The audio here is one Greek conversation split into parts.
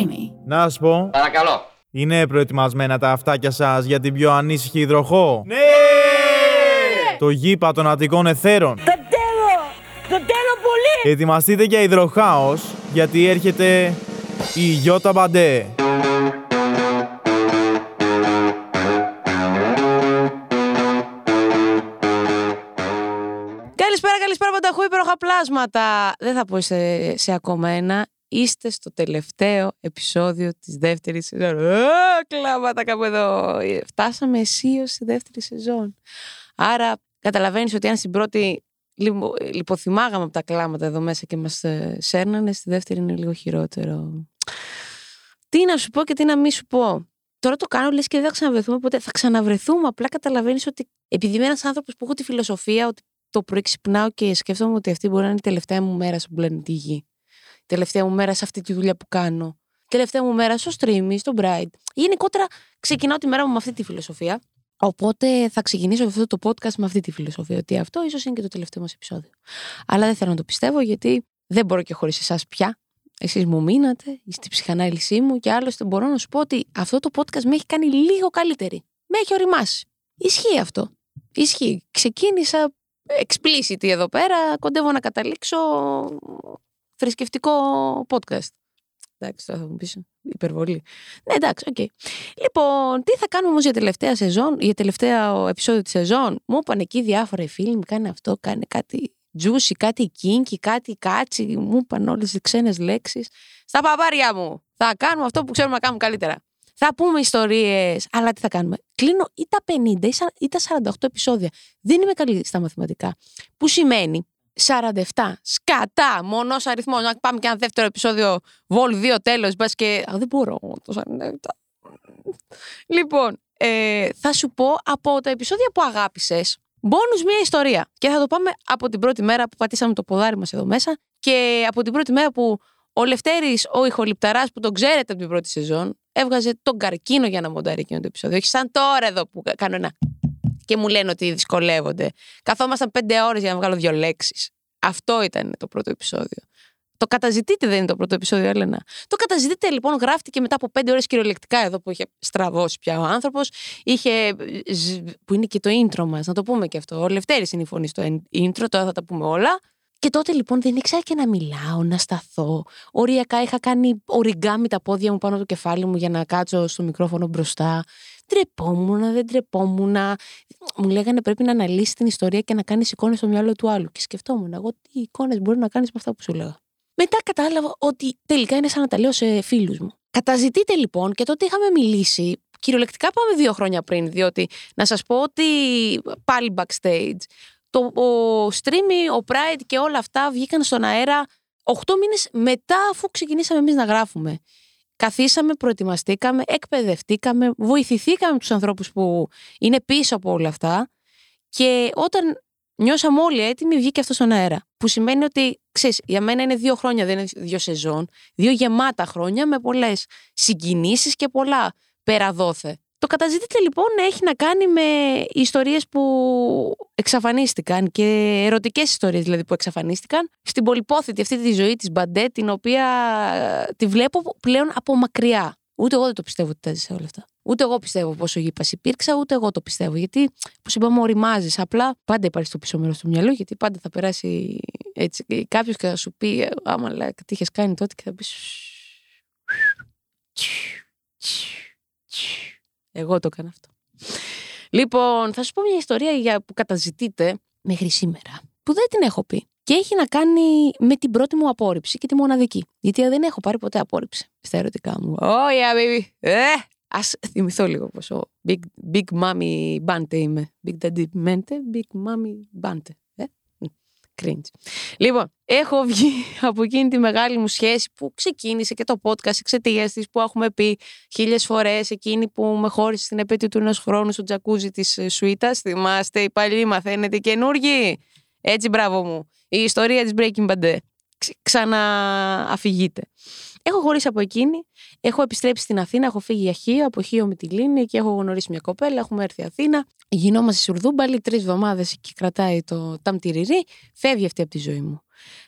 Streamy. Να σου πω, Παρακαλώ. είναι προετοιμασμένα τα αυτάκια σας για την πιο ανήσυχη υδροχό. Ναι! Το γήπα των Αττικών Εθέρων. Το τέλο! Το τέλο πολύ! Ετοιμαστείτε για υδροχάος, γιατί έρχεται η Γιώτα Μπαντέ. Καλησπέρα, καλησπέρα πανταχού υπέροχα πλάσματα. Δεν θα πω σε, σε ακόμα ένα. Είστε στο τελευταίο επεισόδιο της δεύτερης σεζόν. Α, κλάματα κάπου εδώ. Ε, Φτάσαμε αισίως στη δεύτερη σεζόν. Άρα καταλαβαίνεις ότι αν στην πρώτη λιπο, λιποθυμάγαμε από τα κλάματα εδώ μέσα και μας ε, σέρνανε, στη δεύτερη είναι λίγο χειρότερο. Τι να σου πω και τι να μη σου πω. Τώρα το κάνω λες και δεν θα ξαναβρεθούμε ποτέ. Θα ξαναβρεθούμε. Απλά καταλαβαίνεις ότι επειδή είμαι ένας άνθρωπος που έχω τη φιλοσοφία ότι το πρωί ξυπνάω και σκέφτομαι ότι αυτή μπορεί να είναι η τελευταία μου μέρα στον πλανήτη Γη. Η τελευταία μου μέρα σε αυτή τη δουλειά που κάνω. Η τελευταία μου μέρα στο stream, στο Bright. Γενικότερα ξεκινάω τη μέρα μου με αυτή τη φιλοσοφία. Οπότε θα ξεκινήσω αυτό το podcast με αυτή τη φιλοσοφία. Ότι αυτό ίσως είναι και το τελευταίο μας επεισόδιο. Αλλά δεν θέλω να το πιστεύω γιατί δεν μπορώ και χωρίς εσάς πια. Εσείς μου μείνατε, είστε η ψυχανάλυση μου και άλλωστε μπορώ να σου πω ότι αυτό το podcast με έχει κάνει λίγο καλύτερη. Με έχει οριμάσει. Ισχύει αυτό. Ισχύει. Ξεκίνησα explicit εδώ πέρα, κοντεύω να καταλήξω θρησκευτικό podcast. Εντάξει, τώρα θα μου πεις υπερβολή. Ναι, εντάξει, οκ. Λοιπόν, τι θα κάνουμε όμως για τελευταία σεζόν, για τελευταία επεισόδιο της σεζόν; Μου είπαν εκεί διάφορα οι φίλοι μου, κάνε αυτό, κάνε κάτι juicy, κάτι kinky, κάτι catchy. Μου είπαν όλες τις ξένες λέξεις. Στα παπάρια μου. Θα κάνουμε αυτό που ξέρουμε να κάνουμε καλύτερα. Θα πούμε ιστορίες, αλλά τι θα κάνουμε; Κλείνω ή τα 50 ή σα- ή τα 48 επεισόδια. Δεν είμαι καλή στα μαθηματικά. Που σημαίνει 47 σκατά, μονός αριθμός. Να πάμε και ένα δεύτερο επεισόδιο, βολ 2 τέλος. Μπας και. Α, δεν μπορώ το 47. Λοιπόν, ε, θα σου πω από τα επεισόδια που αγάπησες. Μπόνους μία ιστορία. Και θα το πάμε από την πρώτη μέρα που πατήσαμε το ποδάρι μας εδώ μέσα και από την πρώτη μέρα που ο Λευτέρης, ο ηχοληπταράς που τον ξέρετε από την πρώτη σεζόν, έβγαζε τον καρκίνο για να μοντάρει εκείνο το επεισόδιο. Όχι σαν τώρα εδώ που κάνω ένα και μου λένε ότι δυσκολεύονται. Καθόμασταν πέντε ώρες για να βγάλω δύο λέξεις. Αυτό ήταν το πρώτο επεισόδιο. Το καταζητείτε δεν είναι το πρώτο επεισόδιο, Έλενα. Το καταζητείτε λοιπόν γράφτηκε μετά από πέντε ώρες κυριολεκτικά εδώ που είχε στραβώσει πια ο άνθρωπος. Είχε, ε, ζ- που είναι και το intro μας, να το πούμε και αυτό. Ο Λευτέρης είναι η φωνή στο intro, τώρα θα τα πούμε όλα. Και τότε λοιπόν δεν ήξερα και να μιλάω, να σταθώ. Οριακά είχα κάνει οριγκάμι τα πόδια μου πάνω από το κεφάλι μου για να κάτσω στο μικρόφωνο μπροστά. Τρεπόμουν, δεν τρεπόμουν. Μου λέγανε πρέπει να αναλύσεις την ιστορία και να κάνεις εικόνες στο μυαλό του άλλου. Και σκεφτόμουν εγώ τι εικόνες μπορεί να κάνεις με αυτά που σου λέγα. Μετά κατάλαβα ότι τελικά είναι σαν να τα λέω σε φίλους μου. Καταζητείτε λοιπόν και τότε είχαμε μιλήσει. Κυριολεκτικά πάμε δύο χρόνια πριν, διότι να σας πω ότι πάλι backstage το ο stream, ο Pride και όλα αυτά βγήκαν στον αέρα 8 μήνες μετά αφού ξεκινήσαμε εμείς να γράφουμε. Καθίσαμε, προετοιμαστήκαμε, εκπαιδευτήκαμε, βοηθηθήκαμε τους ανθρώπους που είναι πίσω από όλα αυτά και όταν νιώσαμε όλοι έτοιμοι βγήκε αυτό στον αέρα. Που σημαίνει ότι, ξέρεις, για μένα είναι δύο χρόνια, δεν είναι δύο σεζόν, δύο γεμάτα χρόνια με πολλές συγκινήσεις και πολλά πέρα δόθε. Το καταζητείτε λοιπόν έχει να κάνει με ιστορίες που εξαφανίστηκαν και ερωτικές ιστορίες δηλαδή που εξαφανίστηκαν στην πολυπόθητη αυτή τη ζωή της Μπαντέ την οποία ε, τη βλέπω πλέον από μακριά. Ούτε εγώ δεν το πιστεύω ότι τα έζησα όλα αυτά. Ούτε εγώ πιστεύω πόσο γήπας υπήρξα, ούτε εγώ το πιστεύω. Γιατί, όπως είπαμε, οριμάζεις. Απλά πάντα υπάρχει στο πίσω μέρος του μυαλού, γιατί πάντα θα περάσει έτσι. Κάποιος και θα σου πει, άμα λέει, τι είχες κάνει τότε, και θα πεις. Εγώ το έκανα αυτό. Λοιπόν, θα σου πω μια ιστορία για που καταζητείτε μέχρι σήμερα, που δεν την έχω πει. Και έχει να κάνει με την πρώτη μου απόρριψη και τη μοναδική. Γιατί δεν έχω πάρει ποτέ απόρριψη στα ερωτικά μου. Oh yeah, baby. Ε, ας θυμηθώ λίγο πόσο big, big mommy bante είμαι. Big daddy mente, big mommy bante. Ε, μ, cringe. Λοιπόν, έχω βγει από εκείνη τη μεγάλη μου σχέση που ξεκίνησε και το podcast εξαιτίας της που έχουμε πει χίλιες φορές εκείνη που με χώρισε στην επέτειο του ενός χρόνου στο τζακούζι της Σουίτας. Θυμάστε, οι παλιοί μαθαίνετε καινούργοι; Έτσι, μπράβο μου. Η ιστορία της Breaking Bad ξ- ξανααφηγείται. Έχω χωρίσει από εκείνη, έχω επιστρέψει στην Αθήνα, έχω φύγει για Χίο, από Χίο με τη Λίνη και έχω γνωρίσει μια κοπέλα, έχουμε έρθει Αθήνα. Γινόμαστε σουρδούμπαλοι, τρεις εβδομάδες και κρατάει το ταμτυριρί, φεύγει αυτή από τη ζωή μου.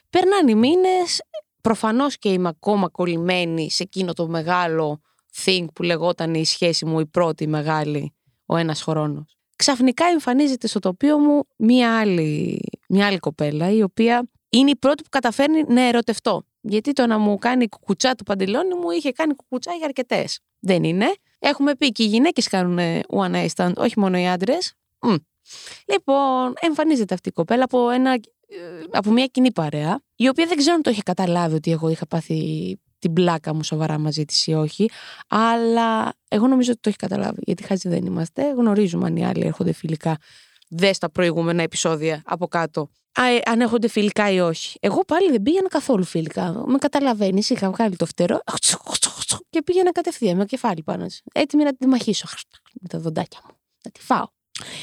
Περνάνε οι μήνες, προφανώς και είμαι ακόμα κολλημένη σε εκείνο το μεγάλο thing που λεγόταν η σχέση μου η πρώτη μεγάλη, ο ένας χρόνος. Ξαφνικά εμφανίζεται στο τοπίο μου μία άλλη, μία άλλη κοπέλα, η οποία είναι η πρώτη που καταφέρνει να ερωτευτώ. Γιατί το να μου κάνει κουκουτσά του παντελόνι μου είχε κάνει κουκουτσά για αρκετές. Δεν είναι. Έχουμε πει και οι γυναίκες κάνουν one night stand, όχι μόνο οι άντρες. Λοιπόν, εμφανίζεται αυτή η κοπέλα από, ένα, ε, από μια κοινή παρέα, η οποία δεν ξέρω αν το είχε καταλάβει ότι εγώ είχα πάθει την πλάκα μου σοβαρά μαζί της ή όχι. Αλλά εγώ νομίζω ότι το έχει καταλάβει. Γιατί χάζι δεν είμαστε. Γνωρίζουμε αν οι άλλοι έρχονται φιλικά. Δες στα προηγούμενα επεισόδια από κάτω. Α, ε, αν έρχονται φιλικά ή όχι. Εγώ πάλι δεν πήγαινα καθόλου φιλικά. Με καταλαβαίνεις, είχα βγάλει το φτερό και πήγαινα κατευθείαν με κεφάλι πάνω. Έτοιμη να τη μαχήσω με τα δοντάκια μου. Να τη φάω.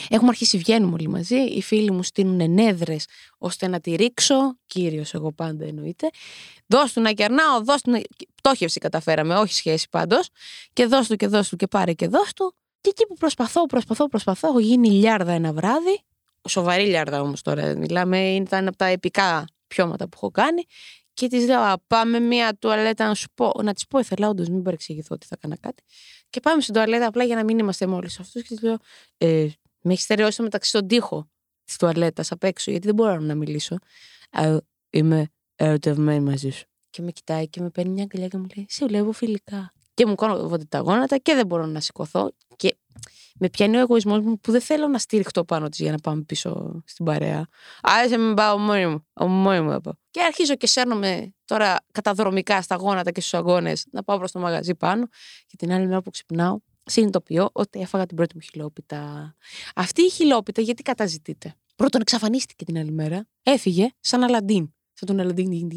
Έχουμε αρχίσει, βγαίνουμε όλοι μαζί. Οι φίλοι μου στείλουν ενέδρε ώστε να τη ρίξω. Κύριος, εγώ πάντα εννοείται. Δώσ' του να κερνάω, δώσ' του να. Πτώχευση καταφέραμε, όχι σχέση πάντως. Και δώσ' του και δώσ' του και πάρε και δώσ' του. Και εκεί που προσπαθώ, προσπαθώ, προσπαθώ, έχω γίνει λιάρδα ένα βράδυ. Σοβαρή λιάρδα όμως τώρα. Μιλάμε, ήταν από τα επικά πιώματα που έχω κάνει. Και της λέω: Πάμε μία τουαλέτα να σου πω. Να της πω, ήθελα όντως, μην παρεξηγηθώ ότι θα έκανα κάτι. Και πάμε στην τουαλέτα απλά για να μην είμαστε μόλις αυτούς. Και της λέω: ε, Με έχεις στερεώσει μεταξύ στον τοίχο της τουαλέτας απ' έξω, γιατί δεν μπορώ να μιλήσω. Ε, είμαι ερωτευμένη μαζί σου. Και με κοιτάει και με παίρνει μια αγκαλιά και μου λέει: Σε βλέπω φιλικά. Και μου κάνω τα γόνατα και δεν μπορώ να σηκωθώ. Και με πιάνει ο εγωισμός μου που δεν θέλω να στηριχτώ πάνω της για να πάμε πίσω στην παρέα. Άρεσε με πάω μόνη μου. Μόνη μου Και αρχίζω και σέρνομαι τώρα καταδρομικά στα γόνατα και στους αγώνες να πάω προς το μαγαζί πάνω. Και την άλλη μέρα που ξυπνάω, συνειδητοποιώ ότι έφαγα την πρώτη μου χιλόπιτα. Αυτή η χιλόπιτα γιατί καταζητείται; Πρώτον, εξαφανίστηκε την άλλη μέρα. Έφυγε σαν Αλαντίν. Σαν τον Αλαντίν,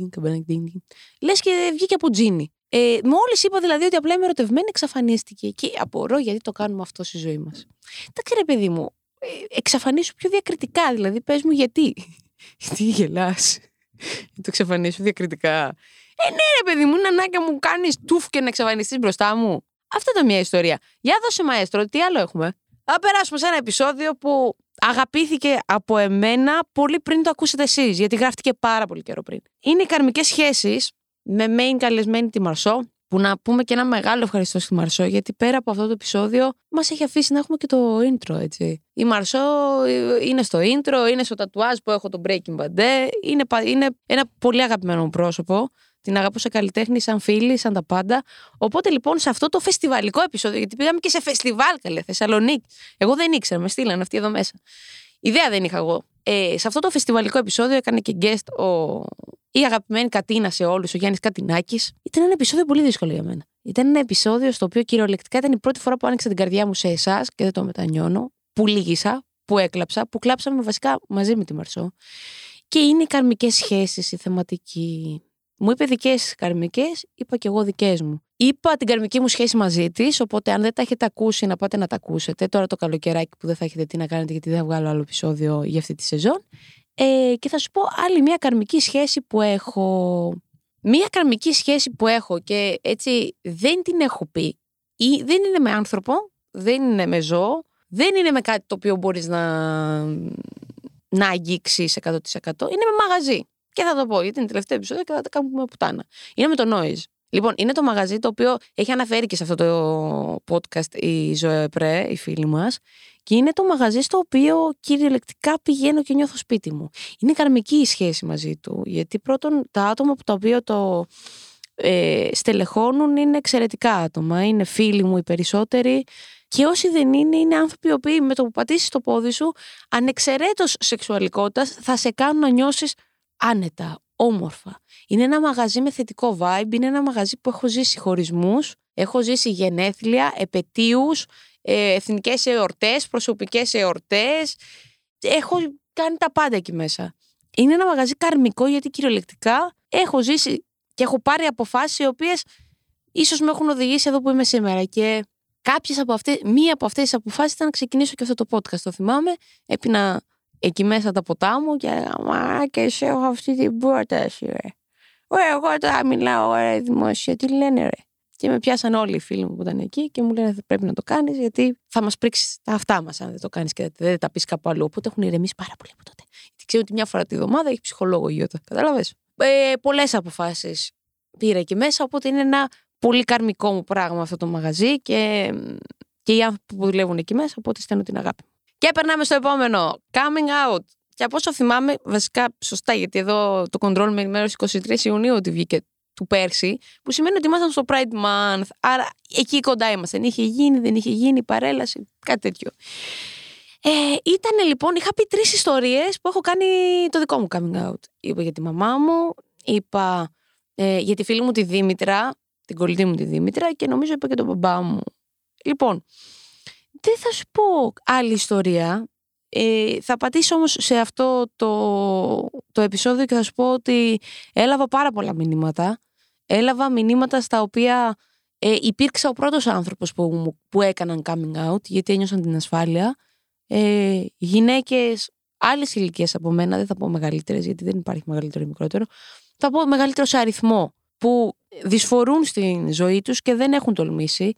Λες και βγήκε από τζίνι. Ε, Μόλις είπα δηλαδή ότι απλά είμαι ερωτευμένη, εξαφανίστηκε. Και απορώ γιατί το κάνουμε αυτό στη ζωή μας. Εντάξει, ρε παιδί μου, ε, εξαφανίσου πιο διακριτικά. Δηλαδή, πες μου γιατί. γιατί γελάς. το εξαφανίσου διακριτικά. Ε, ναι, ρε παιδί μου, είναι ανάγκη μου κάνεις τούφ και να εξαφανιστείς μπροστά μου. Αυτό ήταν μια ιστορία. Για δώσε μαέστρο, τι άλλο έχουμε; Θα περάσουμε σε ένα επεισόδιο που αγαπήθηκε από εμένα πολύ πριν το ακούσετε εσείς, γιατί γράφτηκε πάρα πολύ καιρό πριν. Είναι οι καρμικές σχέσεις με main καλεσμένη τη Μαρσό, που να πούμε και ένα μεγάλο ευχαριστώ στη Μαρσό, γιατί πέρα από αυτό το επεισόδιο μας έχει αφήσει να έχουμε και το intro, έτσι. Η Μαρσό ε, είναι στο intro, είναι στο τατουάζ που έχω το Breaking Bad, είναι, είναι ένα πολύ αγαπημένο μου πρόσωπο. Την αγαπώ σε καλλιτέχνη, σαν φίλη, σαν τα πάντα. Οπότε λοιπόν σε αυτό το φεστιβαλικό επεισόδιο, γιατί πήγαμε και σε φεστιβάλ, καλέ, Θεσσαλονίκη. Εγώ δεν ήξερα, με στείλανε αυτοί εδώ μέσα. Ιδέα δεν είχα εγώ. Ε, σε αυτό το φεστιβαλικό επεισόδιο έκανε και guest ο, η αγαπημένη Κατίνα σε όλους, ο Γιάννης Κατινάκης. Ήταν ένα επεισόδιο πολύ δύσκολο για μένα. Ήταν ένα επεισόδιο στο οποίο κυριολεκτικά ήταν η πρώτη φορά που άνοιξα την καρδιά μου σε εσάς και δεν το μετανιώνω. Που λύγησα, που έκλαψα, που κλάψαμε βασικά μαζί με τη Μαρσό. Και είναι οι καρμικές σχέσεις, η θεματική. Μου είπε δικές καρμικές, είπα και εγώ δικές μου. Είπα την καρμική μου σχέση μαζί της, οπότε αν δεν τα έχετε ακούσει, να πάτε να τα ακούσετε. Τώρα το καλοκαιράκι που δεν θα έχετε τι να κάνετε, γιατί δεν θα βγάλω άλλο επεισόδιο για αυτή τη σεζόν. Ε, και θα σου πω άλλη μια καρμική σχέση που έχω. Μια καρμική σχέση που έχω και έτσι δεν την έχω πει. Ή δεν είναι με άνθρωπο, δεν είναι με ζώο, δεν είναι με κάτι το οποίο μπορείς να, να αγγίξεις 100%. Είναι με μαγαζί. Και θα το πω γιατί είναι τελευταίο επεισόδιο και θα τα κάνουμε πουτάνα. Είναι με το noise. Λοιπόν, είναι το μαγαζί το οποίο έχει αναφέρει και σε αυτό το podcast η Ζωέ Πρέ, η φίλη μας, και είναι το μαγαζί στο οποίο κυριολεκτικά πηγαίνω και νιώθω σπίτι μου. Είναι καρμική η σχέση μαζί του, γιατί πρώτον τα άτομα που τα οποία το ε, στελεχώνουν είναι εξαιρετικά άτομα. Είναι φίλοι μου οι περισσότεροι και όσοι δεν είναι, είναι άνθρωποι οι οποίοι με το που πατήσεις το πόδι σου, ανεξαιρέτως σεξουαλικότητας, θα σε κάνουν να νιώσεις άνετα, όμορφα. Είναι ένα μαγαζί με θετικό vibe, είναι ένα μαγαζί που έχω ζήσει χωρισμούς, έχω ζήσει γενέθλια, επαιτίους, ε, εθνικές εορτές, προσωπικές εορτές. Έχω κάνει τα πάντα εκεί μέσα. Είναι ένα μαγαζί καρμικό γιατί κυριολεκτικά έχω ζήσει και έχω πάρει αποφάσεις οι οποίες ίσως με έχουν οδηγήσει εδώ που είμαι σήμερα και κάποιες από αυτές, μία από αυτές τις αποφάσεις ήταν να ξεκινήσω και αυτό το podcast, το θυμάμαι, έπινα εκεί μέσα τα ποτά μου και μα και σε έχω αυτή την πρόταση ρε. εγώ τώρα μιλάω ρε δημόσια, τι λένε ρε. Και με πιάσαν όλοι οι φίλοι μου που ήταν εκεί και μου λένε πρέπει να το κάνεις γιατί θα μας πρίξεις τα αυτά μας αν δεν το κάνεις και δεν τα πεις κάπου αλλού. Οπότε έχουν ηρεμήσει πάρα πολύ από τότε. Γιατί ξέρω ότι μια φορά τη βδομάδα έχει ψυχολόγο η Ιώτα. Κατάλαβες. Ε, Πολλές αποφάσεις πήρα εκεί μέσα. Οπότε είναι ένα πολύ καρμικό μου πράγμα αυτό το μαγαζί και, και οι άνθρωποι που δουλεύουν εκεί μέσα. Οπότε στέλνω την αγάπη μου. Και περνάμε στο επόμενο. Coming out. Και από όσο θυμάμαι, βασικά σωστά, γιατί εδώ το control με ενημέρωση 23 Ιουνίου ότι βγήκε του πέρσι, που σημαίνει ότι ήμασταν στο Pride Month. Άρα εκεί κοντά ήμασταν. Είχε γίνει, δεν είχε γίνει, παρέλαση, κάτι τέτοιο. Ε, ήταν λοιπόν, είχα πει τρεις ιστορίες που έχω κάνει το δικό μου coming out. Είπα για τη μαμά μου, είπα ε, για τη φίλη μου τη Δήμητρα, την κολλητή μου τη Δήμητρα και νομίζω είπα και τον μπαμπά μου. Λοιπόν, δεν θα σου πω άλλη ιστορία. Ε, θα πατήσω όμως σε αυτό το, το επεισόδιο και θα σου πω ότι έλαβα πάρα πολλά μηνύματα. Έλαβα μηνύματα στα οποία ε, υπήρξα ο πρώτος άνθρωπος που, που έκαναν coming out γιατί ένιωσαν την ασφάλεια. Ε, γυναίκες άλλες ηλικίες από μένα, δεν θα πω μεγαλύτερες γιατί δεν υπάρχει μεγαλύτερο ή μικρότερο, θα πω μεγαλύτερο σε αριθμό που δυσφορούν στην ζωή τους και δεν έχουν τολμήσει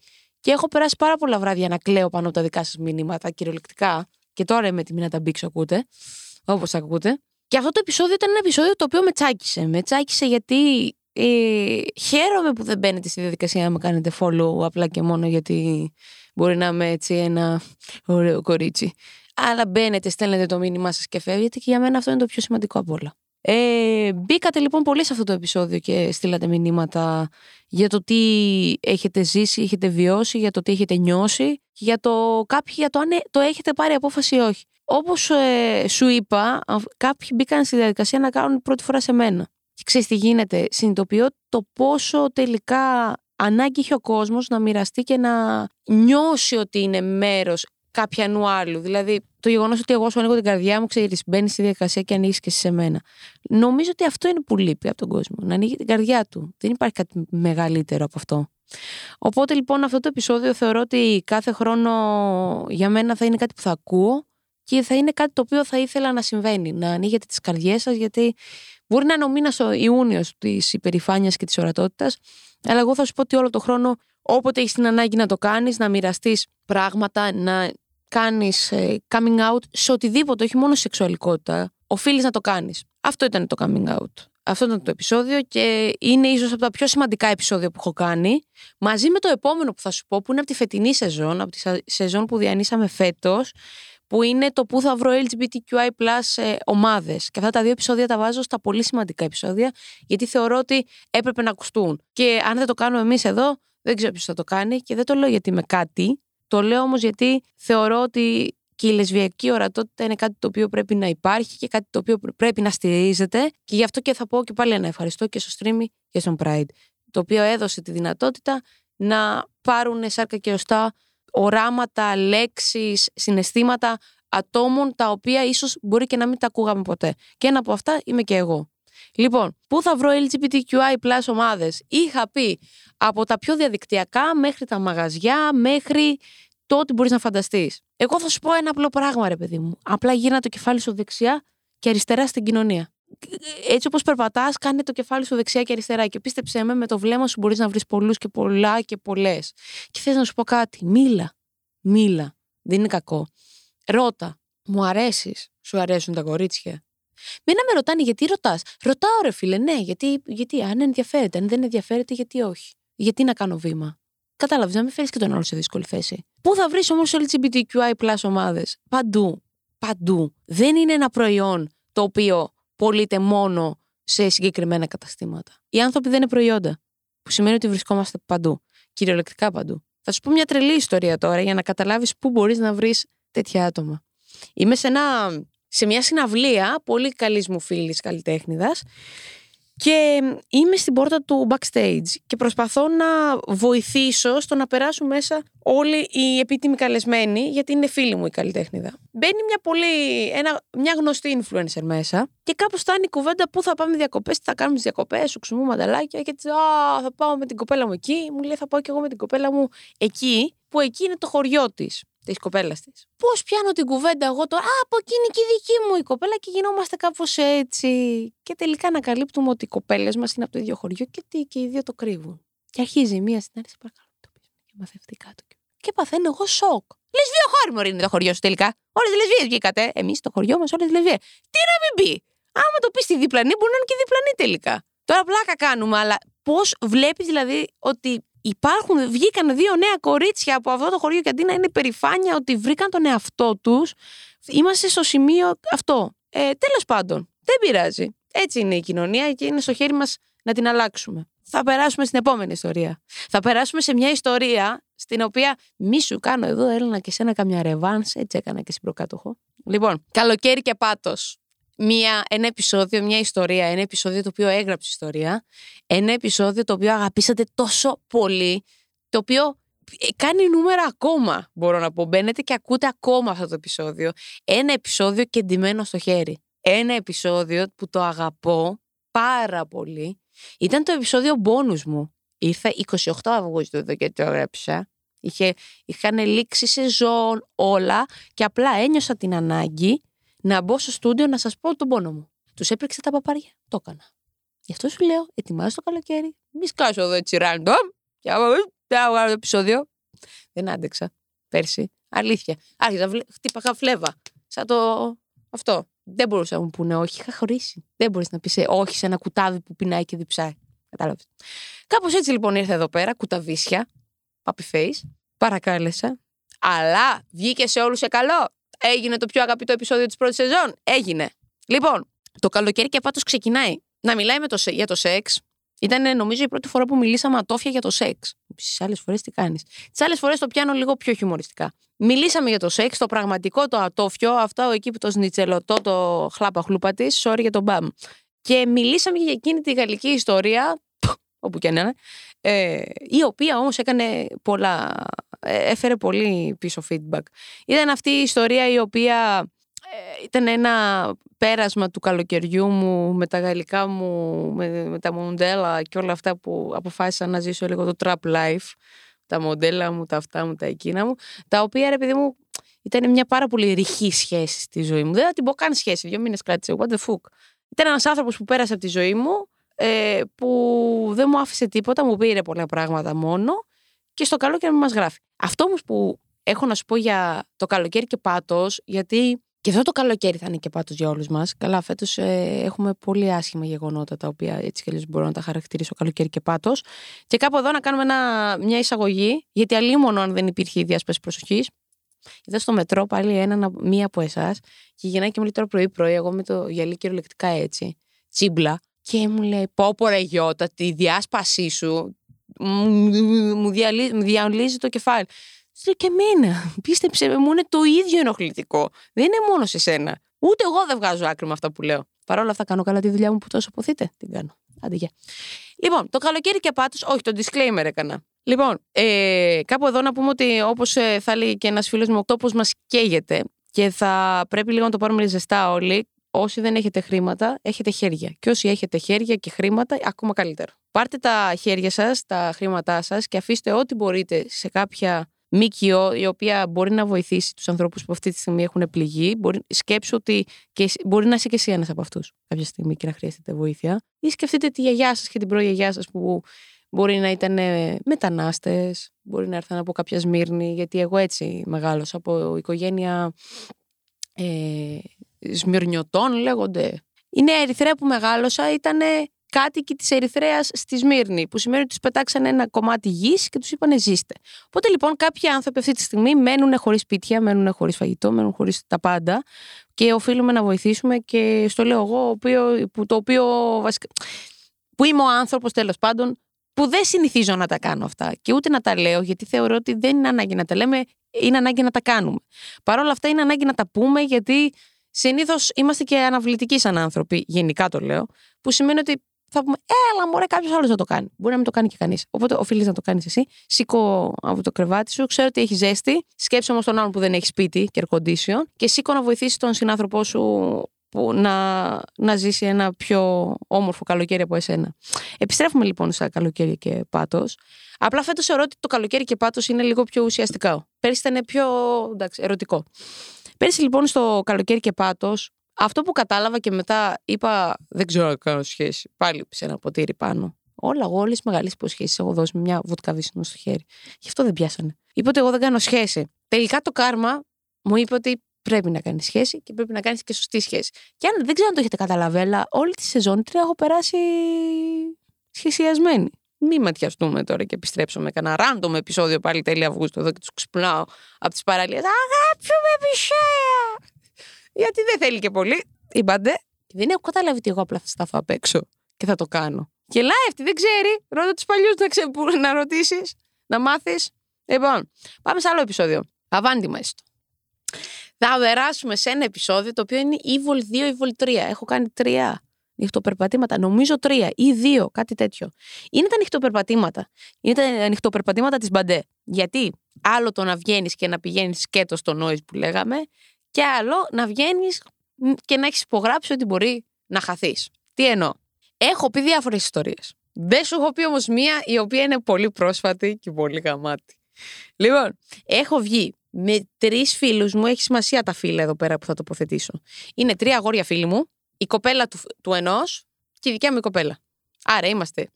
και έχω περάσει πάρα πολλά βράδια να κλαίω πάνω από τα δικά σας μηνύματα κυριολεκτικά και τώρα είμαι έτοιμη να τα μπήξω, ακούτε. Όπως ακούτε. Και αυτό το επεισόδιο ήταν ένα επεισόδιο το οποίο με τσάκισε. Με τσάκισε γιατί ε, χαίρομαι που δεν μπαίνετε στη διαδικασία να με κάνετε follow απλά και μόνο γιατί μπορεί να είμαι έτσι ένα ωραίο κορίτσι. Αλλά μπαίνετε, στέλνετε το μήνυμά σας και φεύγετε και για μένα αυτό είναι το πιο σημαντικό από όλα. Ε, μπήκατε λοιπόν πολύ σε αυτό το επεισόδιο και στείλατε μηνύματα για το τι έχετε ζήσει, έχετε βιώσει, για το τι έχετε νιώσει, για το κάποιοι για το αν ε, το έχετε πάρει απόφαση ή όχι. Όπως ε, σου είπα, κάποιοι μπήκαν στη διαδικασία να κάνουν πρώτη φορά σε μένα. Και ξέρεις τι γίνεται, συνειδητοποιώ το πόσο τελικά ανάγκη έχει ο κόσμος να μοιραστεί και να νιώσει ότι είναι μέρος κάποιανού άλλου. Δηλαδή, το γεγονός ότι εγώ σου ανοίγω την καρδιά μου, ξέρεις, μπαίνει στη διαδικασία και ανοίγεις και εσύ σε μένα. Νομίζω ότι αυτό είναι που λείπει από τον κόσμο. Να ανοίγει την καρδιά του. Δεν υπάρχει κάτι μεγαλύτερο από αυτό. Οπότε λοιπόν αυτό το επεισόδιο θεωρώ ότι κάθε χρόνο για μένα θα είναι κάτι που θα ακούω και θα είναι κάτι το οποίο θα ήθελα να συμβαίνει. Να ανοίγετε τις καρδιές σας, γιατί μπορεί να είναι ο μήνας ο Ιούνιος της υπερηφάνειας και της ορατότητας, αλλά εγώ θα σου πω ότι όλο το χρόνο, όποτε έχεις την ανάγκη να το κάνεις, να μοιραστείς πράγματα, να κάνεις ε, coming out σε οτιδήποτε, όχι μόνο σε σεξουαλικότητα, οφείλεις να το κάνεις. Αυτό ήταν το coming out. Αυτό ήταν το επεισόδιο και είναι ίσως από τα πιο σημαντικά επεισόδια που έχω κάνει. Μαζί με το επόμενο που θα σου πω, που είναι από τη φετινή σεζόν, από τη σεζόν που διανύσαμε φέτος, που είναι το που θα βρω LGBTQI ε, ομάδες. Και αυτά τα δύο επεισόδια τα βάζω στα πολύ σημαντικά επεισόδια, γιατί θεωρώ ότι έπρεπε να ακουστούν. Και αν δεν το κάνουμε εμείς εδώ, δεν ξέρω ποιος θα το κάνει και δεν το λέω γιατί είμαι κάτι. Το λέω όμως γιατί θεωρώ ότι και η λεσβιακή ορατότητα είναι κάτι το οποίο πρέπει να υπάρχει και κάτι το οποίο πρέπει να στηρίζεται. Και γι' αυτό και θα πω και πάλι ένα ευχαριστώ και στο streaming και στον Pride. Το οποίο έδωσε τη δυνατότητα να πάρουν σάρκα και οστά οράματα, λέξεις, συναισθήματα ατόμων τα οποία ίσως μπορεί και να μην τα ακούγαμε ποτέ. Και ένα από αυτά είμαι και εγώ. Λοιπόν, πού θα βρω LGBTQI plus ομάδες; Είχα πει από τα πιο διαδικτυακά μέχρι τα μαγαζιά, μέχρι το ότι μπορείς να φανταστείς. Εγώ θα σου πω ένα απλό πράγμα ρε παιδί μου. Απλά γύρνα το κεφάλι σου δεξιά και αριστερά στην κοινωνία. Έτσι όπως περπατάς, κάνε το κεφάλι σου δεξιά και αριστερά και πίστεψέ με, με το βλέμμα σου μπορείς να βρεις πολλούς και πολλά και πολλές. Και θες να σου πω κάτι, μίλα, μίλα, δεν είναι κακό. Ρώτα, μου αρέσεις, σου αρέσουν τα κορίτσια. Μην να με ρωτάνε γιατί ρωτάς. Ρωτάω, ρε φίλε, ναι, γιατί, γιατί αν ενδιαφέρεται. Αν δεν ενδιαφέρεται, γιατί όχι. Γιατί να κάνω βήμα. Κατάλαβες, να μην φέρεις και τον άλλο σε δύσκολη θέση. Πού θα βρεις όμως LGBTQI plus ομάδες; Παντού. Παντού. Δεν είναι ένα προϊόν το οποίο πωλείται μόνο σε συγκεκριμένα καταστήματα. Οι άνθρωποι δεν είναι προϊόντα. Που σημαίνει ότι βρισκόμαστε παντού. Κυριολεκτικά παντού. Θα σου πω μια τρελή ιστορία τώρα για να καταλάβεις πού μπορείς να βρεις τέτοια άτομα. Είμαι σε ένα σε μια συναυλία πολύ καλής μου φίλης καλλιτέχνηδας. Και είμαι στην πόρτα του backstage και προσπαθώ να βοηθήσω στο να περάσουν μέσα όλοι οι επίτιμοι καλεσμένοι, γιατί είναι φίλοι μου η καλλιτέχνηδα. Μπαίνει μια, πολύ, ένα, μια γνωστή influencer μέσα και κάπου φτάνει η κουβέντα πού θα πάμε διακοπές, τι θα κάνουμε τι διακοπές, σου ξυμού μανταλάκια. Και έτσι, Α, θα πάω με την κοπέλα μου εκεί. Μου λέει, Θα πάω και εγώ με την κοπέλα μου εκεί, που εκεί είναι το χωριό της της κοπέλας της. Πώς πιάνω την κουβέντα εγώ τώρα, Α, από εκείνη και η δική μου η κοπέλα και γινόμαστε κάπως έτσι. Και τελικά ανακαλύπτουμε ότι οι κοπέλες μας είναι από το ίδιο χωριό και ότι και οι δύο το κρύβουν. Και αρχίζει μία στην άλλη, παρακαλώ, το πεις και μαθευτεί κάτω. Και παθαίνω εγώ σοκ. Λεσβείο χώρι είναι το χωριό σου τελικά. Όλες τι λεσβείε βγήκατε. Εμείς στο χωριό μας, όλες τι λεσβείε. Τι να μην πει; Άμα το πεις στη διπλανή, μπορεί να είναι και διπλανή τελικά. Τώρα πλάκα κάνουμε, αλλά πώς βλέπεις δηλαδή ότι υπάρχουν, βγήκαν δύο νέα κορίτσια από αυτό το χωριό και αντί να είναι περηφάνεια ότι βρήκαν τον εαυτό τους, είμαστε στο σημείο αυτό. Ε, Τέλος πάντων, δεν πειράζει. Έτσι είναι η κοινωνία και είναι στο χέρι μας να την αλλάξουμε. Θα περάσουμε στην επόμενη ιστορία. Θα περάσουμε σε μια ιστορία στην οποία μη σου κάνω εδώ, έλανα και σένα καμιά ρεβάνς, έτσι έκανα και στην προκάτοχο. Λοιπόν, καλοκαίρι και πάτος. Μια, ένα επεισόδιο, μια ιστορία, ένα επεισόδιο το οποίο έγραψε ιστορία, ένα επεισόδιο το οποίο αγαπήσατε τόσο πολύ, το οποίο ε, κάνει νούμερα ακόμα, μπορώ να πω. Μπαίνετε και ακούτε ακόμα αυτό το επεισόδιο. Ένα επεισόδιο κεντυμένο στο χέρι. Ένα επεισόδιο που το αγαπώ πάρα πολύ. Ήταν το επεισόδιο bonus μου. Ήρθε 28 Αυγούστου εδώ και το έγραψα. Είχε, είχαν λήξει σεζόν όλα και απλά ένιωσα την ανάγκη να μπω στο στούντιο να σας πω τον πόνο μου. Τους έπρεξε τα παπάρια. Το έκανα. Γι' αυτό σου λέω, ετοιμάζω το καλοκαίρι. Μη σκάσω εδώ έτσι random. Και θα βγάλω το επεισόδιο. Δεν άντεξα. Πέρσι. Αλήθεια. Άρχιζα, χτύπαγα φλέβα. Σαν το αυτό. Δεν μπορούσα να μου πούνε όχι. Είχα χωρίσει. Δεν μπορείς να πεις όχι σε ένα κουτάβι που πεινάει και διψάει. Κατάλαβες. Κάπως έτσι λοιπόν ήρθα εδώ πέρα, κουταβίσια, puppy face. Παρακάλεσα. Αλλά βγήκε σε όλους σε καλό. Έγινε το πιο αγαπητό επεισόδιο της πρώτης σεζόν; Έγινε. Λοιπόν, το καλοκαίρι και πάτο ξεκινάει να μιλάει με το, για το σεξ. Ήταν νομίζω η πρώτη φορά που μιλήσαμε ατόφια για το σεξ. Στι άλλες φορές τι κάνεις; Τις άλλες φορές το πιάνω λίγο πιο χιουμοριστικά. Μιλήσαμε για το σεξ, το πραγματικό, το ατόφιο, αυτό εκεί που το σνιτσελωτό, το χλάπα χλούπα της, sorry για τον μπαμ. Και μιλήσαμε για εκείνη τη γαλλική ιστορία, όπου και να είναι, ε, η οποία όμως έκανε πολλά, ε, έφερε πολύ πίσω feedback. Ήταν αυτή η ιστορία η οποία ε, ήταν ένα πέρασμα του καλοκαιριού μου με τα γαλλικά μου, με, με τα μοντέλα και όλα αυτά που αποφάσισα να ζήσω λίγο το trap life. Τα μοντέλα μου, τα αυτά μου, τα εκείνα μου. Τα οποία, ρε παιδί μου, ήταν μια πάρα πολύ ρηχή σχέση στη ζωή μου. Δεν θα την πω καν σχέση. Δύο μήνες κράτησε. What the fuck. Ήταν ένας άνθρωπος που πέρασε από τη ζωή μου, ε, που δεν μου άφησε τίποτα, μου πήρε πολλά πράγματα μόνο και στο καλό και να μας γράφει. Αυτό όμως που έχω να σου πω για το καλοκαίρι και πάτος, γιατί και αυτό το καλοκαίρι θα είναι και πάτος για όλους μας. Καλά, φέτος ε, έχουμε πολύ άσχημα γεγονότα τα οποία έτσι κι αλλιώς μπορώ να τα χαρακτηρίσω καλοκαίρι και πάτος. Και κάπου εδώ να κάνουμε ένα, μια εισαγωγή, γιατί αλλήμον αν δεν υπήρχε η διάσπαση προσοχής. Είδα στο μετρό πάλι ένα, μία από εσάς και γυρνάει και μου λέει τώρα πρωί-πρωί, εγώ με το γυαλί κυριολεκτικά έτσι, τσίμπλα. Και μου λέει, πω πω ρε γιώτα, τη διάσπασή σου μου διαλύζει το κεφάλι. Σου και εμένα. Πίστεψε με, μου είναι το ίδιο ενοχλητικό. Δεν είναι μόνο σε σένα. Ούτε εγώ δεν βγάζω άκρη με αυτά που λέω. Παρ' όλα αυτά κάνω καλά τη δουλειά μου που τόσο αποθείτε. Την κάνω. Άντε για. Λοιπόν, το καλοκαίρι και πάτω, όχι, το disclaimer έκανα. Λοιπόν, ε, κάπου εδώ να πούμε ότι όπως ε, θα λέει και ένας φίλος μου, ο τόπος μας καίγεται και θα πρέπει λίγο να το πάρουμε ζεστά όλοι. Όσοι δεν έχετε χρήματα, έχετε χέρια. Και όσοι έχετε χέρια και χρήματα, ακόμα καλύτερο. Πάρτε τα χέρια σας, τα χρήματά σας και αφήστε ό,τι μπορείτε σε κάποια ΜΚΟ, η οποία μπορεί να βοηθήσει τους ανθρώπους που αυτή τη στιγμή έχουν πληγεί. Μπορεί, σκέψου ότι και, μπορεί να είσαι και εσύ ένας από αυτούς κάποια στιγμή και να χρειάζεται βοήθεια. Ή σκεφτείτε τη γιαγιά σας και την προγιαγιά σας που μπορεί να ήταν μετανάστες, μπορεί να έρθαν από κάποια Σμύρνη, γιατί εγώ έτσι μεγάλωσα από οικογένεια ε, Σμυρνιωτών λέγονται. Η Νέα Ερυθρέα που μεγάλωσα ήταν κάτοικοι της Ερυθρέας στη Σμύρνη, που σημαίνει ότι τους πετάξανε ένα κομμάτι γης και τους είπανε ζήστε. Οπότε λοιπόν κάποιοι άνθρωποι αυτή τη στιγμή μένουν χωρίς σπίτια, μένουν χωρίς φαγητό, μένουν χωρίς τα πάντα και οφείλουμε να βοηθήσουμε και στο λέω εγώ, που, το οποίο βασικά. που είμαι ο άνθρωπος τέλος πάντων που δεν συνηθίζω να τα κάνω αυτά και ούτε να τα λέω γιατί θεωρώ ότι δεν είναι ανάγκη να τα λέμε, είναι ανάγκη να τα κάνουμε. Παρ' όλα αυτά είναι ανάγκη να τα πούμε γιατί συνήθως είμαστε και αναβλητικοί σαν άνθρωποι, γενικά το λέω, που σημαίνει ότι θα πούμε, έλα μωρέ, κάποιος άλλος να το κάνει. Μπορεί να μην το κάνει και κανείς. Οπότε οφείλεις να το κάνεις εσύ. Σήκω από το κρεβάτι σου, ξέρω ότι έχεις ζέστη. Σκέψε όμως τον άλλον που δεν έχει σπίτι και air condition και σήκω να βοηθήσει τον συνάνθρωπό σου που να, να ζήσει ένα πιο όμορφο καλοκαίρι από εσένα. Επιστρέφουμε λοιπόν στα καλοκαίρι και πάτος. Απλά φέτος θεωρώ ότι το καλοκαίρι και πάτος είναι λίγο πιο ουσιαστικά. Πέρυσι ήταν πιο εντάξει, ερωτικό. Πέρυσι λοιπόν στο καλοκαίρι και πάτος αυτό που κατάλαβα και μετά είπα, δεν ξέρω να κάνω σχέση. Πάλι σε ένα ποτήρι πάνω. Όλα, εγώ όλες τις μεγάλε υποσχέσεις έχω δώσει με μια βοτκα στο χέρι. Γι' αυτό δεν πιάσανε. Είπα ότι εγώ δεν κάνω σχέση. Τελικά το κάρμα μου είπε ότι πρέπει να κάνει σχέση και πρέπει να κάνεις και σωστή σχέση. Και αν δεν ξέρω αν το έχετε καταλαβεί, αλλά όλη τη σεζόν τρία έχω περάσει σχεσιασμένη. Μη ματιαστούμε τώρα και επιστρέψουμε κανένα random επεισόδιο πάλι τέλη Αυγούστου εδώ και τους ξυπνάω από τις παραλίες. Αγάπη μου, επισέα! Γιατί δεν θέλει και πολύ. Είπατε. Και δεν έχω καταλάβει τι εγώ απλά θα σταθώ απ' έξω και θα το κάνω. Και live, τι δεν ξέρει. Ρώτα τους παλιούς να, ξε... να ρωτήσεις, να μάθεις. Λοιπόν, πάμε σε άλλο επεισόδιο. Αβάντι έστω. Θα περάσουμε σε ένα επεισόδιο το οποίο είναι Evil 2, Evil 3. Έχω κάνει τρία νυχτοπερπατήματα, νομίζω τρία ή δύο, κάτι τέτοιο. Είναι τα νυχτοπερπατήματα. Είναι τα νυχτοπερπατήματα της Μπαντέ. Γιατί άλλο το να βγαίνεις και να πηγαίνεις σκέτος στο noise που λέγαμε, και άλλο να βγαίνεις και να έχεις υπογράψει ότι μπορεί να χαθείς. Τι εννοώ; Έχω πει διάφορες ιστορίες. Δεν σου έχω πει όμως μία η οποία είναι πολύ πρόσφατη και πολύ γαμάτη. Λοιπόν, έχω βγει με τρεις φίλους μου. Έχει σημασία τα φύλλα εδώ πέρα που θα τοποθετήσω. Είναι τρία αγόρια φίλοι μου, η κοπέλα του, του ενός και η δικιά μου η κοπέλα. Άρα είμαστε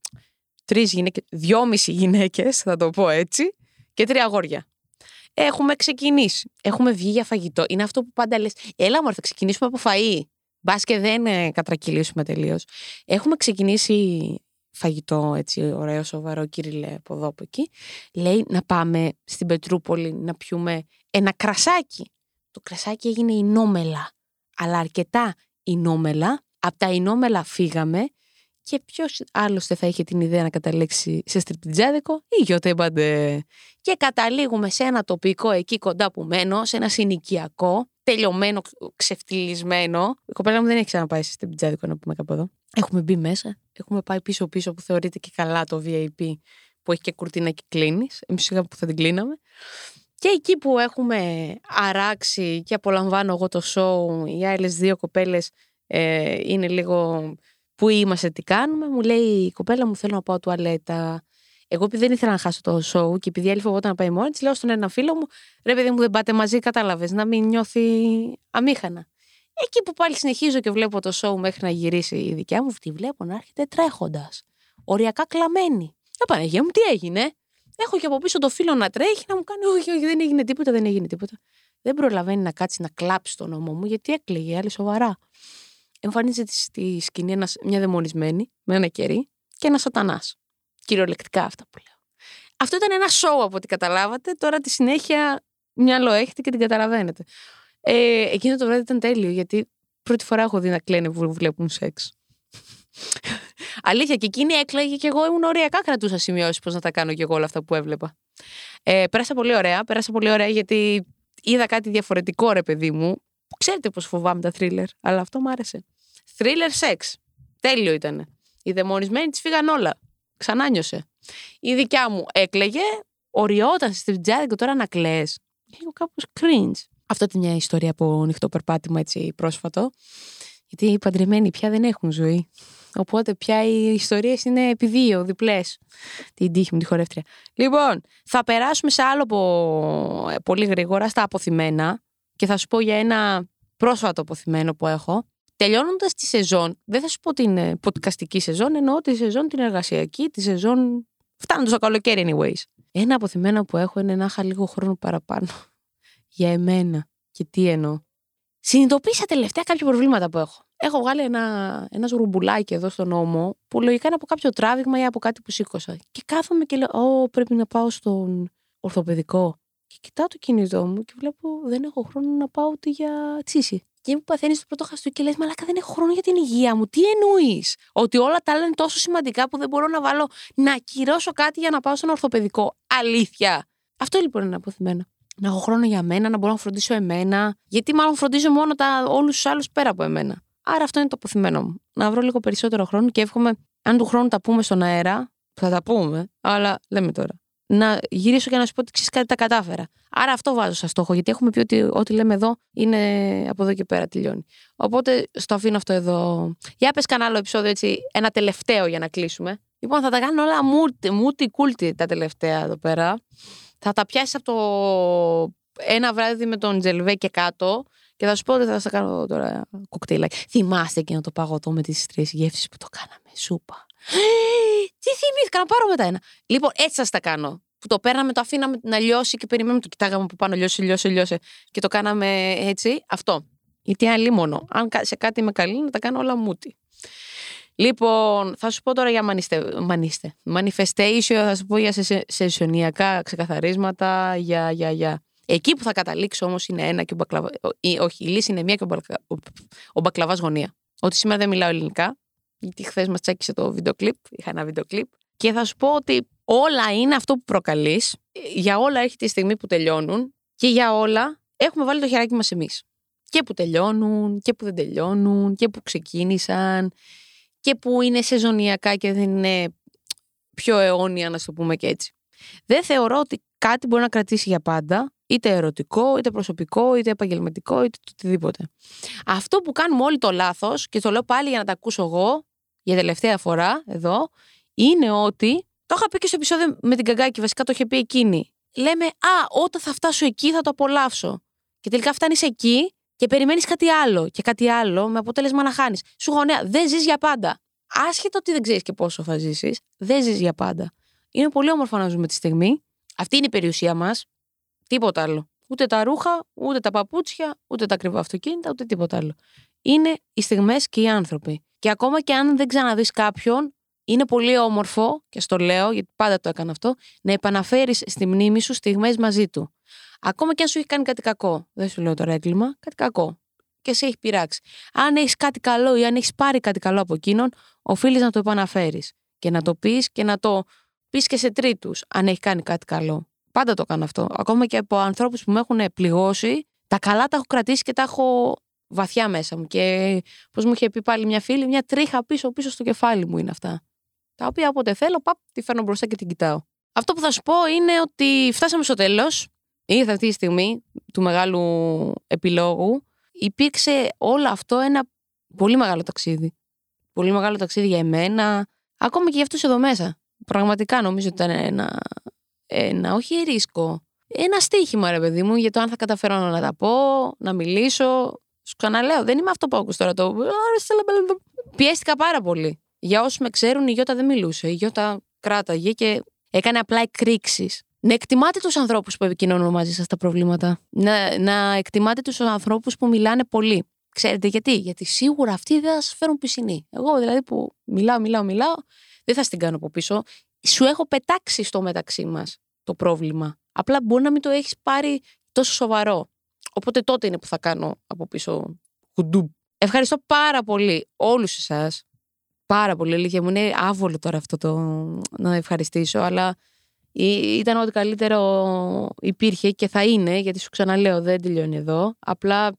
τρεις γυναίκες, δυόμιση γυναίκες, θα το πω έτσι, και τρία αγόρια. Έχουμε ξεκινήσει. Έχουμε βγει για φαγητό. Είναι αυτό που πάντα λες. Έλα, μωρέ, θα ξεκινήσουμε από φαΐ. Μπας και δεν ε, κατρακυλήσουμε τελείως. Έχουμε ξεκινήσει φαγητό έτσι ωραίο, σοβαρό, κύριε από εδώ από εκεί. Λέει να πάμε στην Πετρούπολη να πιούμε ένα κρασάκι. Το κρασάκι έγινε η νόμελα. Αλλά αρκετά η νόμελα. Από τα Ινόμελα φύγαμε και ποιος άλλο θα είχε την ιδέα να καταλήξει σε στριπτιτζάδικο; Ή γιοτέμπαντε. Και καταλήγουμε σε ένα τοπικό εκεί κοντά που μένω, σε ένα συνοικιακό, τελειωμένο, ξεφτυλισμένο. Η κοπέλα μου δεν έχει ξαναπάει σε στριπτιτζάδικο να πούμε κάπου εδώ. Έχουμε μπει μέσα, έχουμε πάει πίσω-πίσω που θεωρείται και καλά το VIP που έχει και κουρτίνα και κλείνεις. Εμείς σιγά που θα την κλείναμε. Και εκεί που έχουμε αράξει και απολαμβάνω εγώ το show, οι άλλες δύο κοπέλες ε, είναι λίγο που είμαστε, τι κάνουμε. Μου λέει η κοπέλα μου θέλω να πάω τουαλέτα. Εγώ επειδή δεν ήθελα να χάσω το show και επειδή άλλη φοβόταν να πάει μόνη της, λέω στον ένα φίλο μου, ρε παιδί μου δεν πάτε μαζί, κατάλαβες, να μην νιώθει αμήχανα. Εκεί που πάλι συνεχίζω και βλέπω το show μέχρι να γυρίσει η δικιά μου, τη βλέπω να έρχεται τρέχοντας. Οριακά κλαμμένη. Ε, Παναγία μου, τι έγινε; Έχω και από πίσω το φίλο να τρέχει να μου κάνει, Όχι, όχι, δεν έγινε τίποτα, δεν έγινε τίποτα. Δεν προλαβαίνει να κάτσει να κλάψει τον νόμο μου, γιατί έκλαιγε, άλλη σοβαρά εμφανίζεται στη σκηνή ένας, μια δαιμονισμένη με ένα κερί και ένας σατανάς. Κυριολεκτικά αυτά που λέω. Αυτό ήταν ένα σοου από ό,τι καταλάβατε. Τώρα τη συνέχεια μυαλό έχετε και την καταλαβαίνετε. Ε, εκείνο το βράδυ ήταν τέλειο γιατί πρώτη φορά έχω δει να κλαίνε που βλέπουν σεξ. Αλήθεια, και εκείνη έκλαιγε και εγώ ήμουν ωριακά κρατούσα σημειώσει πώς να τα κάνω και εγώ όλα αυτά που έβλεπα. Ε, πέρασα πολύ ωραία. Πέρασα πολύ ωραία γιατί είδα κάτι διαφορετικό, ρε παιδί μου, Ξέρετε πώς φοβάμαι τα θρίλερ, αλλά αυτό μου άρεσε. Θρίλερ σεξ. Τέλειο ήταν. Οι δαιμονισμένοι της φύγαν όλα. Ξανά νιώσε. Η δικιά μου έκλαιγε, οριόταν στη και τώρα να κλαίε. Λίγο κάπως cringe. Αυτό ήταν μια ιστορία από ανοιχτό περπάτημα έτσι πρόσφατο. Γιατί οι παντρεμένοι πια δεν έχουν ζωή. Οπότε πια οι ιστορίες είναι επί δύο, διπλές. Την τύχη μου, τη χορεύτρια. Λοιπόν, θα περάσουμε σε άλλο ε, πολύ γρήγορα στα αποθυμένα και θα σου πω για ένα πρόσφατο αποθυμένο που έχω. Τελειώνοντας τη σεζόν, δεν θα σου πω την podcastική σεζόν, εννοώ τη σεζόν την εργασιακή, τη σεζόν. Φτάνοντας το καλοκαίρι, anyways. Ένα αποθυμένο που έχω είναι να είχα λίγο χρόνο παραπάνω. για εμένα. Και τι εννοώ. Συνειδητοποίησα τελευταία κάποια προβλήματα που έχω. Έχω βγάλει ένα, ένας ρουμπουλάκι εδώ στον νόμο, που λογικά είναι από κάποιο τράβηγμα ή από κάτι που σήκωσα. Και κάθομαι και λέω: Ω, πρέπει να πάω στον ορθοπαιδικό. Και κοιτάω το κινητό μου και βλέπω δεν έχω χρόνο να πάω ούτε για τσίση. Και μου παθαίνεις το πρώτο χαστού και λες: Μαλάκα δεν έχω χρόνο για την υγεία μου. Τι εννοείς, Ότι όλα τα άλλα είναι τόσο σημαντικά που δεν μπορώ να βάλω να ακυρώσω κάτι για να πάω στον ορθοπαιδικό. Αλήθεια. Αυτό λοιπόν είναι αποθυμένο. Να έχω χρόνο για μένα, να μπορώ να φροντίσω εμένα. Γιατί μάλλον φροντίζω μόνο όλους τους άλλους πέρα από εμένα. Άρα αυτό είναι το αποθυμένο μου. Να βρω λίγο περισσότερο χρόνο και εύχομαι, αν του χρόνου τα πούμε στον αέρα, θα τα πούμε, αλλά λέμε τώρα να γυρίσω και να σου πω ότι ξέρεις κάτι τα κατάφερα. Άρα αυτό βάζω σαν στόχο, γιατί έχουμε πει ότι ό,τι λέμε εδώ είναι από εδώ και πέρα τελειώνει. Οπότε στο αφήνω αυτό εδώ. Για πες κανένα άλλο επεισόδιο έτσι, ένα τελευταίο για να κλείσουμε. Λοιπόν, θα τα κάνω όλα μούτι, μούτι κούλτι τα τελευταία εδώ πέρα. Θα τα πιάσεις από το ένα βράδυ με τον Τζελβέ και κάτω και θα σου πω ότι θα σας κάνω τώρα κοκτέιλα. Θυμάστε εκείνο το παγωτό με τις τρεις γεύσεις που το κάναμε. Σούπα. Τι θυμήθηκα να πάρω μετά ένα. Λοιπόν, έτσι σας τα κάνω. Που το παίρναμε, το αφήναμε να λιώσει και περιμένουμε, το κοιτάγαμε από πάνω, λιώσει, λιώσει, λιώσει. Και το κάναμε έτσι. Αυτό. Γιατί αν μόνο. Αν σε κάτι είμαι καλή, να τα κάνω όλα μούτι. Λοιπόν, θα σου πω τώρα για μανιστε, μανιστε, manifestation, θα σου πω για σε, σεσιονιακά ξεκαθαρίσματα, για, για, για. Εκεί που θα καταλήξω όμως είναι ένα και ο μπακλαβά. Όχι, η λύση είναι μία και ο, μπακλα, ο, ο μπακλαβάς γωνία. Ότι σήμερα δεν μιλάω ελληνικά, γιατί χθες μας τσέκησε το βίντεο κλιπ. Είχα ένα βίντεο κλιπ. Και θα σου πω ότι όλα είναι αυτό που προκαλείς. Για όλα έρχεται η στιγμή που τελειώνουν και για όλα έχουμε βάλει το χεράκι μας εμείς. Και που τελειώνουν και που δεν τελειώνουν και που ξεκίνησαν και που είναι σεζονιακά και δεν είναι πιο αιώνια, να το πούμε και έτσι. Δεν θεωρώ ότι κάτι μπορεί να κρατήσει για πάντα, είτε ερωτικό, είτε προσωπικό, είτε επαγγελματικό, είτε το οτιδήποτε. Αυτό που κάνουμε όλοι το λάθος, και το λέω πάλι για να τα ακούσω εγώ, για τελευταία φορά εδώ, είναι ότι. Το είχα πει και στο επεισόδιο με την Καγκάκη, βασικά το είχε πει εκείνη. Λέμε, Α, όταν θα φτάσω εκεί θα το απολαύσω. Και τελικά φτάνεις εκεί και περιμένεις κάτι άλλο και κάτι άλλο με αποτέλεσμα να χάνεις. Σου γονέα, δεν ζεις για πάντα. Άσχετο ότι δεν ξέρεις και πόσο θα ζήσεις, δεν ζεις για πάντα. Είναι πολύ όμορφο να ζούμε τη στιγμή. Αυτή είναι η περιουσία μας. Τίποτα άλλο. Ούτε τα ρούχα, ούτε τα παπούτσια, ούτε τα ακριβά αυτοκίνητα, ούτε τίποτα άλλο. Είναι οι στιγμές και οι άνθρωποι. Και ακόμα και αν δεν ξαναδείς κάποιον, είναι πολύ όμορφο, και στο λέω, γιατί πάντα το έκανα αυτό, να επαναφέρεις στη μνήμη σου στιγμές μαζί του. Ακόμα και αν σου έχει κάνει κάτι κακό. Δεν σου λέω τώρα έγκλημα, κάτι κακό. Και σε έχει πειράξει. Αν έχεις κάτι καλό ή αν έχεις πάρει κάτι καλό από εκείνον, οφείλεις να το επαναφέρεις. Και να το πεις και να το πεις και σε τρίτους, αν έχει κάνει κάτι καλό. Πάντα το κάνω αυτό. Ακόμα και από ανθρώπους που με έχουν πληγώσει, τα καλά τα έχω κρατήσει και τα έχω βαθιά μέσα μου. Και πώς μου είχε πει πάλι μια φίλη, μια τρίχα πίσω-πίσω στο κεφάλι μου είναι αυτά. Τα οποία όποτε θέλω, παπ, τη φέρνω μπροστά και την κοιτάω. Αυτό που θα σου πω είναι ότι φτάσαμε στο τέλος ήρθε αυτή τη στιγμή του μεγάλου επιλόγου, υπήρξε όλο αυτό ένα πολύ μεγάλο ταξίδι. Πολύ μεγάλο ταξίδι για εμένα, ακόμα και για αυτούς εδώ μέσα. Πραγματικά νομίζω ότι ήταν ένα, ένα όχι ρίσκο, ένα στίχημα ρε παιδί μου για το αν θα καταφέρω να τα πω, να μιλήσω. Σου ξαναλέω, δεν είμαι αυτό που άκουσα τώρα το... Πιέστηκα πάρα πολύ. Για όσους με ξέρουν, η Γιώτα δεν μιλούσε. Η Γιώτα κράταγε και έκανε απλά εκρήξεις να εκτιμάτε τους ανθρώπους που επικοινωνούν μαζί σας τα προβλήματα. Να, να εκτιμάτε τους ανθρώπους που μιλάνε πολύ. Ξέρετε γιατί, Γιατί σίγουρα αυτοί δεν θα σας φέρουν πισινή. Εγώ δηλαδή που μιλάω, μιλάω, μιλάω, δεν θα στην κάνω από πίσω. Σου έχω πετάξει στο μεταξύ μας το πρόβλημα. Απλά μπορεί να μην το έχεις πάρει τόσο σοβαρό. Οπότε τότε είναι που θα κάνω από πίσω χουντού. Ευχαριστώ πάρα πολύ όλους εσάς. Πάρα πολύ. Αλήθεια μου είναι άβολο τώρα αυτό το να ευχαριστήσω, αλλά ήταν ό,τι καλύτερο υπήρχε και θα είναι, γιατί σου ξαναλέω δεν τελειώνει εδώ. Απλά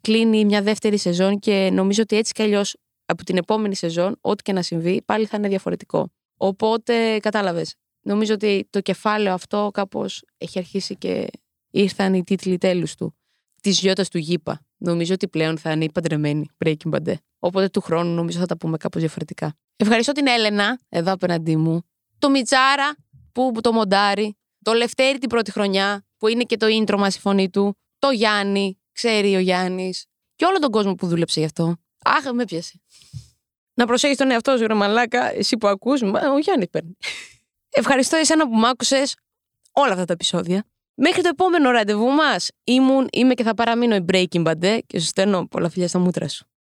κλείνει μια δεύτερη σεζόν και νομίζω ότι έτσι κι αλλιώς από την επόμενη σεζόν, ό,τι και να συμβεί, πάλι θα είναι διαφορετικό. Οπότε κατάλαβες. Νομίζω ότι το κεφάλαιο αυτό κάπως έχει αρχίσει και ήρθαν οι τίτλοι τέλους του. Της γιώτας του Γήπα. Νομίζω ότι πλέον θα είναι η παντρεμένη Breaking Bad. Οπότε του χρόνου νομίζω θα τα πούμε κάπως διαφορετικά. Ευχαριστώ την Έλενα εδώ απέναντί μου. Το Μιτσάρα που το μοντάρει, το Λευτέρη την πρώτη χρονιά, που είναι και το intro μας η φωνή του, το Γιάννη, ξέρει ο Γιάννης, και όλο τον κόσμο που δούλεψε γι' αυτό. Αχ, με πιάσε. Να προσέχεις τον εαυτό σου, ρε Μαλάκα, εσύ που ακούς, ο Γιάννης παίρνει. Ευχαριστώ εσένα που μ' άκουσες όλα αυτά τα επεισόδια. Μέχρι το επόμενο ραντεβού μας, ήμουν, είμαι και θα παραμείνω η Breaking Bad και σου στέλνω πολλά φιλιά στα μούτρα σου.